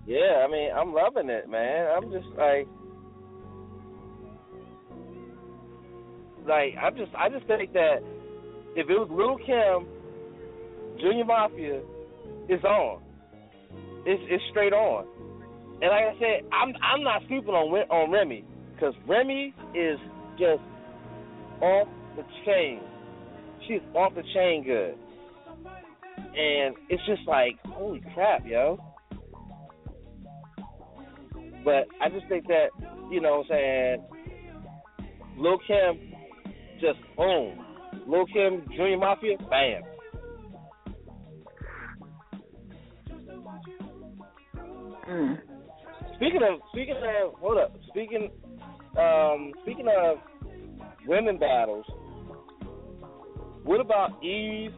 Yeah, I mean, I'm loving it, man. I'm just like, like I'm just, I just think that if it was Little Kim, Junior Mafia, it's on. It's it's straight on. And like I said, I'm I'm not sleeping on on Remy because Remy is just off the chain. she's off the chain good. And it's just like, holy crap, yo. But I just think that, you know what I'm saying, Lil Kim just boom. Lil Kim, Junior Mafia, bam. Mm. Speaking of speaking of hold up. Speaking um speaking of women battles, what about Eve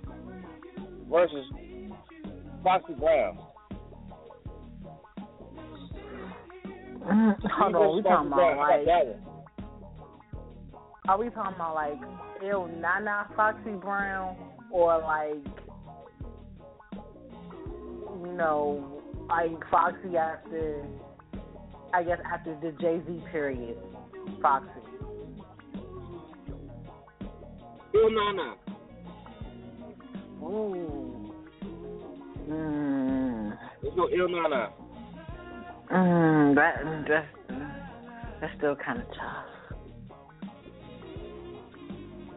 versus Foxy Brown? Mm, hold on, we talking about like are we talking about like Ill Na Na Foxy Brown or like you know like Foxy after I guess after the Jay Z period, Foxy. Ill Na Na. Ooh. Mm. Let's go Ill Na Na. Mm, that that's that's still kind of tough.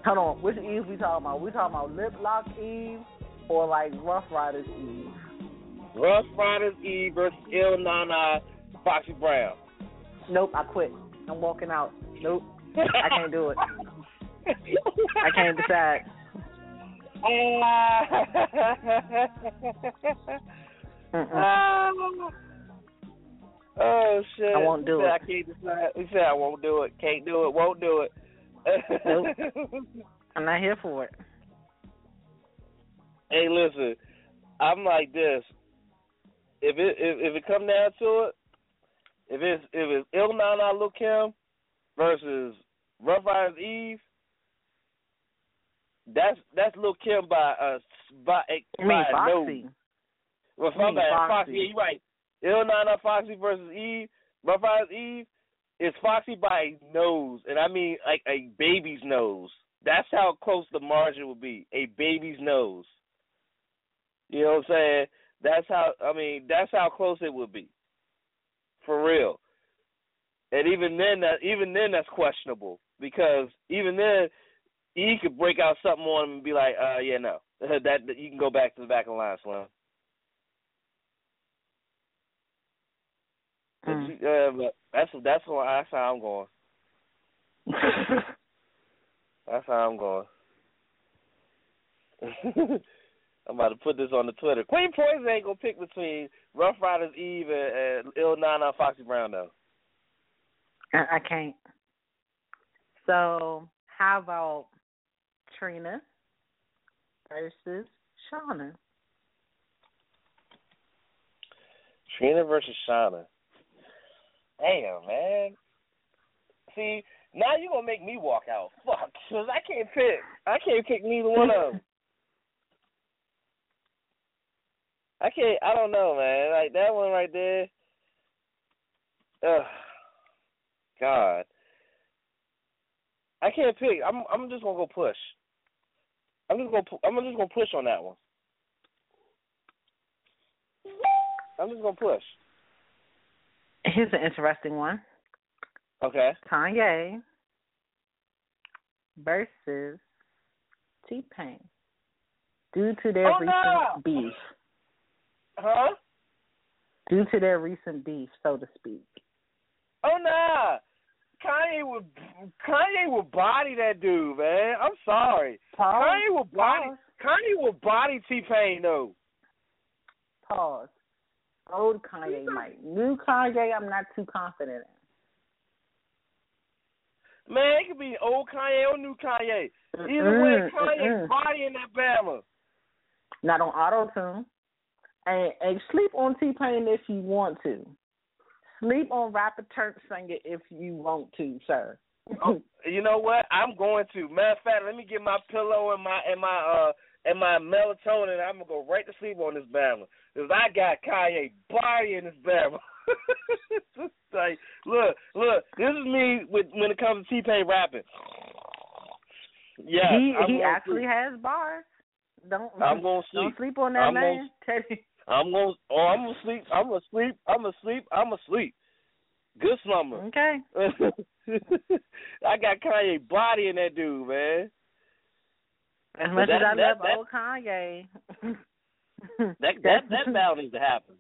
Hold on, which Eve we talking about? We talking about Lip Lock Eve or like Ruff Ryders Eve? Ruff Ryders Eve versus Ill Na Na Foxy Brown. Nope, I quit. I'm walking out. Nope, I can't do it. I can't decide. Mm-mm. Oh shit! I won't do it. I can't decide. He said I won't do it. Can't do it. Won't do it. Nope. I'm not here for it. hey, listen. I'm like this. If it if, if it come down to it, if it's if it's Ill Na Na Lil Kim versus Ruff Ryders Eve, that's that's Lil Kim by uh by a I mean by a nose. Foxy. Well, I mean. Foxy. Foxy. Yeah, you're right. Ill Na Na Foxy versus Eve. Ruff Ryders Eve is Foxy by nose, and I mean like a baby's nose. That's how close the margin would be. A baby's nose. You know what I'm saying? That's how. I mean, that's how close it would be. For real. And even then, that even then, that's questionable because even then, he could break out something on him and be like, "Uh, yeah, no, that, that you can go back to the back of the line, Slim." Uh, but that's that's that's how I'm going. That's how I'm going. I'm about to put this on the Twitter. Queen Poison ain't gonna pick between Ruff Ryders Eve and, and Ill Na Na Foxy Brown though. I, I can't. So how about Trina versus Shawnna? Trina versus Shawnna. Damn, man. See, now you're gonna make me walk out. Fuck, cause I can't pick. I can't pick neither one of them. I can't. I don't know, man. Like that one right there. Ugh. God. I can't pick. I'm. I'm just gonna go push. I'm just gonna. I'm just gonna push on that one. I'm just gonna push. Here's an interesting one. Okay. Kanye versus T Pain. Due to their Oh, recent no! beef. Huh? Due to their recent beef, so to speak. Oh nah. Kanye would Kanye would body that dude, man. I'm sorry. Pause. Kanye would body Pause. Kanye would body T Pain though. Pause. Old Kanye might. New Kanye, I'm not too confident in. Man, it could be old Kanye or new Kanye. in. Either way, Mm-mm, Kanye mm-mm. bodying that Bama. Not on auto tune. And, and sleep on T Pain if you want to. Sleep on Rappa Ternt Sanga if you want to, sir. Oh, you know what? I'm going to. Matter of fact, let me get my pillow and my and my uh and my melatonin. I'm gonna go right to sleep on this Bama because I got Kanye body in this Bama. like, look, look. This is me with when it comes to T Pain rapping. Yeah, he I'm he actually sleep. has bars. Don't I'm gonna sleep. don't sleep on that I'm gonna- man. Teddy. I'm gonna. Oh, I'm gonna sleep. I'm gonna sleep. I'm gonna sleep. I'm gonna sleep. Good slumber. Okay. I got Kanye body in that dude, man. As much that, as I that, love that, old Kanye. that that that battle needs to happen.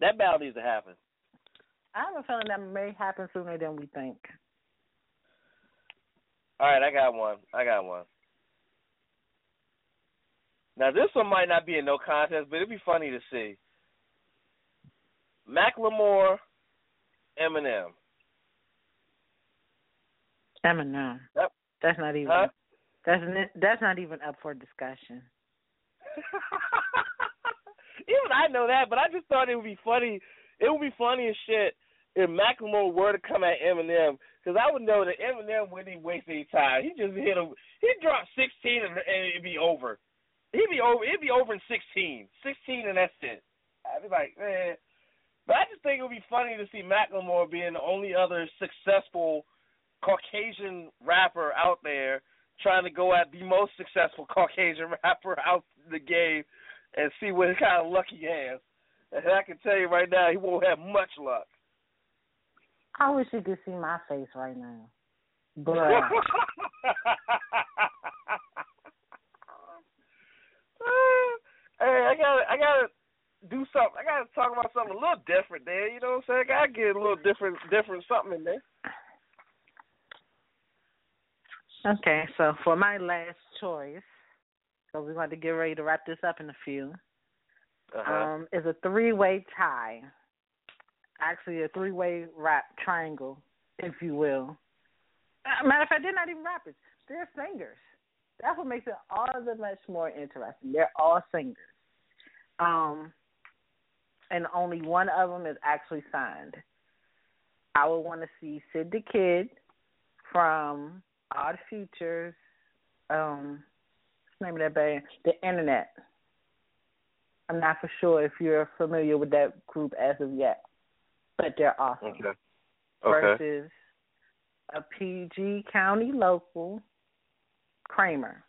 That battle needs to happen. I have a feeling that may happen sooner than we think. All right, I got one. I got one. Now this one might not be a no contest, but it'd be funny to see. Macklemore, Eminem. Eminem. Yep. That's not even. Huh? That's that's not even up for discussion. Even I know that, but I just thought it would be funny. It would be funny as shit if Macklemore were to come at Eminem, because I would know that Eminem wouldn't waste any time. He just hit him. He'd drop sixteen and, and it'd be over. He'd be over. It'd be over in sixteen. Sixteen and that's it. I'd be like, man. But I just think it would be funny to see Macklemore being the only other successful Caucasian rapper out there trying to go at the most successful Caucasian rapper out the game and see what kind of luck he has. And I can tell you right now, he won't have much luck. I wish you could see my face right now. But hey, I gotta, I gotta do something. I gotta talk about something a little different there. You know what I'm saying? I gotta get a little different, different something in there. okay, so for my last choice, so we're going to get ready to wrap this up in a few. Uh-huh. Um, is a three-way tie. Actually, a three-way rap triangle, if you will. Uh, matter of fact, they're not even rappers; they're singers. That's what makes it all the much more interesting. They're all singers. Um, and only one of them is actually signed. I would want to see Syd the Kyd from Odd Futures. Um, the name of that band? The Internet. I'm not for sure if you're familiar with that group as of yet, but they're awesome. Okay. Versus a PG County local, Kramer.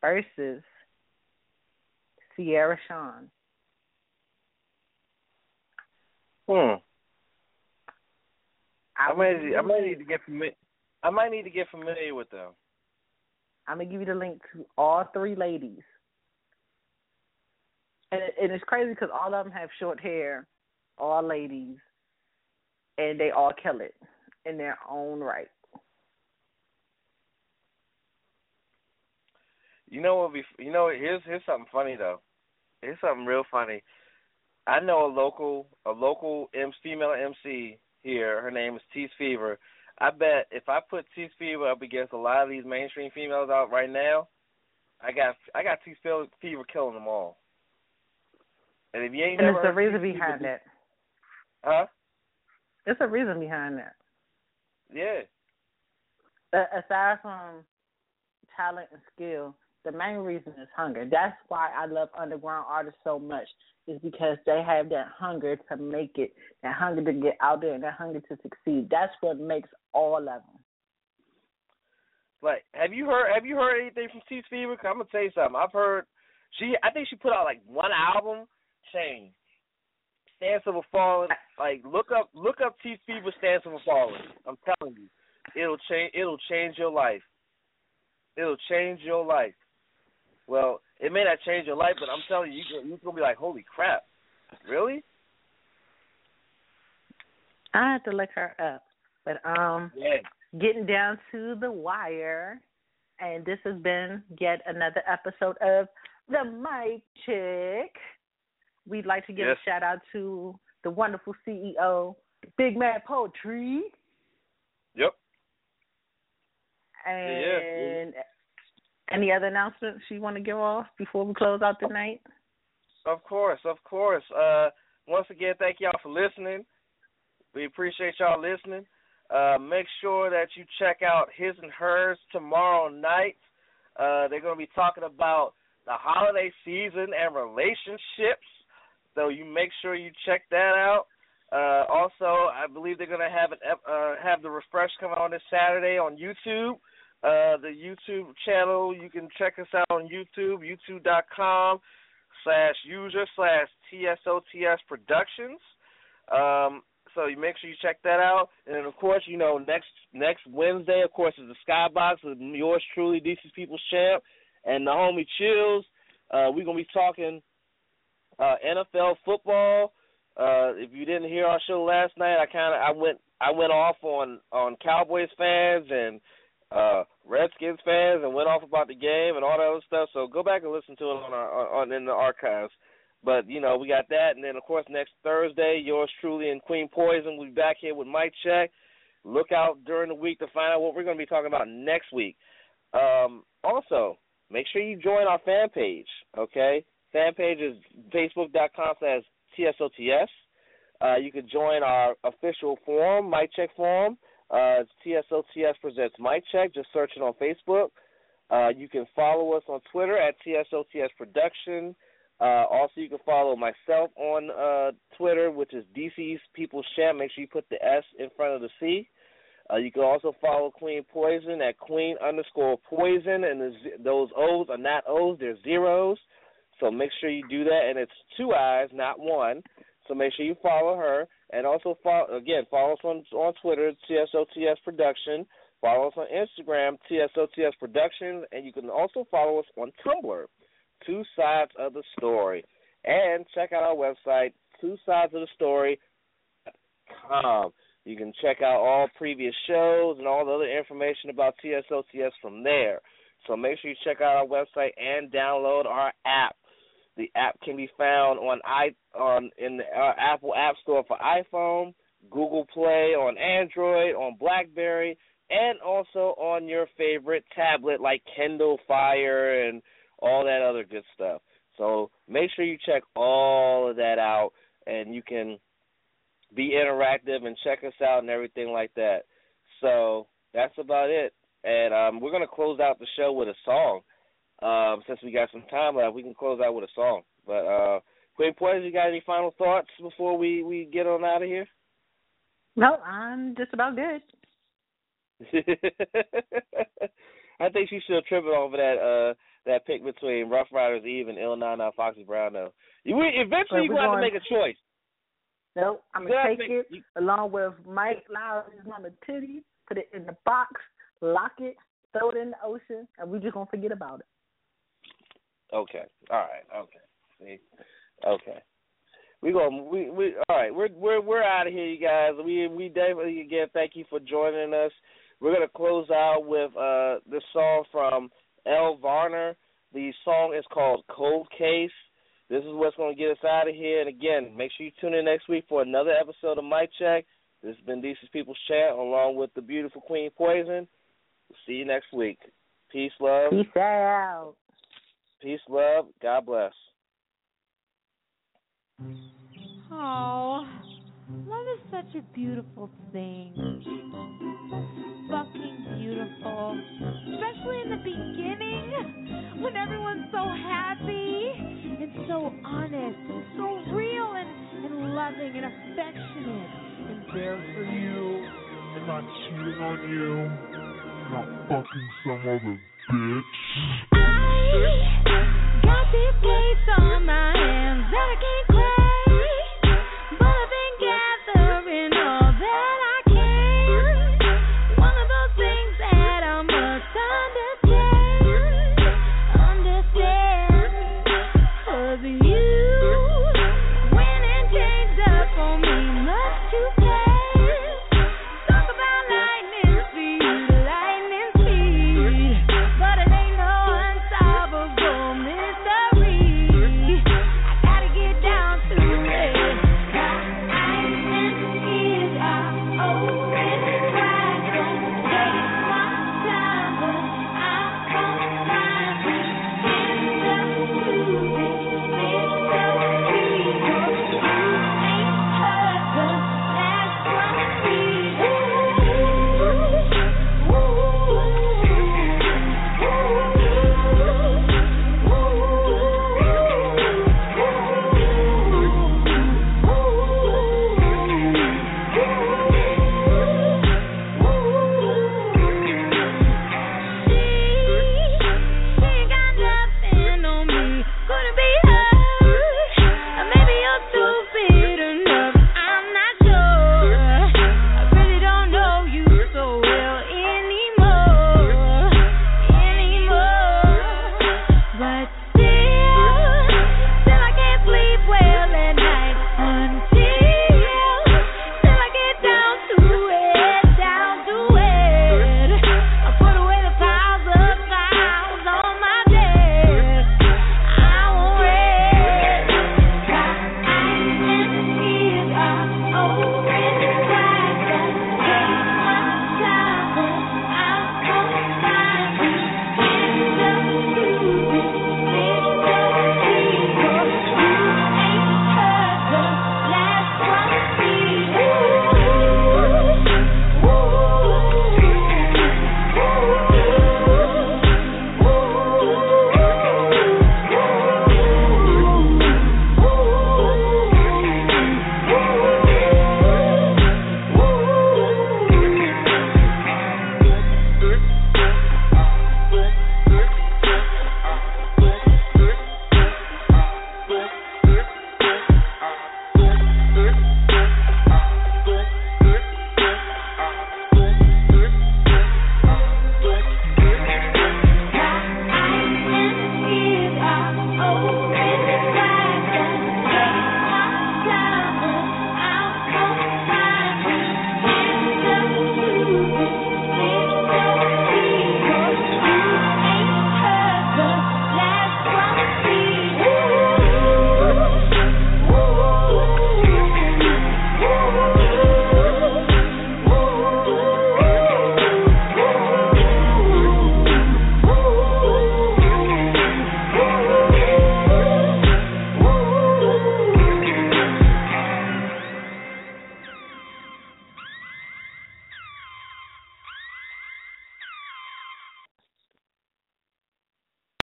Versus Sierra Sean. Hmm. I, would might, give I might need to get familiar. I might need to get familiar with them. I'm gonna give you the link to all three ladies, and and it's crazy because all of them have short hair, all ladies, and they all kill it in their own right. You know what? Be, you know, here's here's something funny though. Here's something real funny. I know a local a local M, female MC here. Her name is Tease Fever. I bet if I put Tease Fever up against a lot of these mainstream females out right now, I got I got Tease Fever killing them all. And if you ain't And never there's a reason Tease Fever behind that. huh? There's a reason behind that. Yeah. A- aside from talent and skill, the main reason is hunger. That's why I love underground artists so much. Is because they have that hunger to make it, that hunger to get out there, and that hunger to succeed. That's what makes all of them. Like, have you heard have you heard anything from Tease Fever? I'm gonna tell you something. I've heard she. I think she put out like one album. Change. Stance of a Fallen. Like, look up look up Tease Fever Stance of a Fallen. I'm telling you, it'll change. It'll change your life. It'll change your life. Well, it may not change your life, but I'm telling you, you- you're gonna be like, holy crap, really? I have to look her up. But um Yeah. getting down to the wire and this has been yet another episode of The Mic Check. We'd like to give Yes. a shout out to the wonderful CEO, Big Mad Poetry. Yep. And any other announcements you want to give off before we close out the night? Of course, of course. Uh, once again, thank y'all for listening. We appreciate y'all listening. Uh, make sure that you check out His and Hers tomorrow night. Uh, they're going to be talking about the holiday season and relationships. So you make sure you check that out. Uh, also, I believe they're going to have an uh, have the refresh coming on this Saturday on YouTube. Uh, the YouTube channel, you can check us out on YouTube, youtube.com slash user slash TSOTS Productions. Um, so you make sure you check that out. And of course, you know, next next Wednesday, of course, is the Skybox with yours truly, DC People's Champ, and the homie Chills. Uh, we're gonna be talking uh, NFL football. Uh, if you didn't hear our show last night, I kind of I went I went off on on Cowboys fans and uh Redskins fans and went off about the game and all that other stuff. So go back and listen to it on our on in the archives. But you know we got that, and then of course next Thursday, yours truly and Queen Poison will be back here with Mic Check. Look out during the week to find out what we're going to be talking about next week. Um, also, make sure you join our fan page. Okay, fan page is facebook.com slash tsots. Uh, you can join our official forum, Mic Check forum. Uh, TSOTS presents Mic Check. Just search it on Facebook. Uh, you can follow us on Twitter at TSOTS Production. Uh, also, you can follow myself on uh, Twitter, which is DC's People's Champ. Make sure you put the S in front of the C. Uh, you can also follow Queen Poison at Queen underscore Poison, and the, those O's are not O's; they're zeros. So make sure you do that, and it's two eyes, not one. So make sure you follow her, and also follow again follow us on on Twitter TSOTS Production. Follow us on Instagram TSOTS Production, and you can also follow us on Tumblr Two Sides of the Story. And check out our website, two sides of the story.com. You can check out all previous shows and all the other information about TSOTS from there. So make sure you check out our website and download our app. The app can be found on i on in the uh, Apple App Store for iPhone, Google Play on Android, on BlackBerry, and also on your favorite tablet like Kindle Fire and all that other good stuff. So make sure you check all of that out, and you can be interactive and check us out and everything like that. So that's about it. And um, we're gonna close out the show with a song. Um, since we got some time left, we can close out with a song. But uh, Queen Poison, you got any final thoughts before we we get on out of here? No, I'm just about good. I think she's still tripping over that uh that pick between Ruff Ryders Eve and Ill Na Na Foxy Brown though. You eventually you're gonna have to make a choice. Nope, I'm gonna take it you, along with Mike Lowrey's mama titty, put it in the box, lock it, throw it in the ocean, and we just gonna forget about it. Okay. All right. Okay. See. Okay. We go. We we. All right. We're we're we're out of here, you guys. We we definitely again thank you for joining us. We're gonna close out with uh this song from Elle Varner. The song is called Cold Case. This is what's to get us out of here. And again, make sure you tune in next week for another episode of Mic Check. This has been DC's People's Chat along with the beautiful Queen Poison. We'll see you next week. Peace, love. Peace out. Peace, love. God bless. Oh, love is such a beautiful thing. Fucking beautiful. Especially in the beginning when everyone's so happy and so honest and so real and, and loving and affectionate. And there for you and not cheating on you, not fucking some other bitch.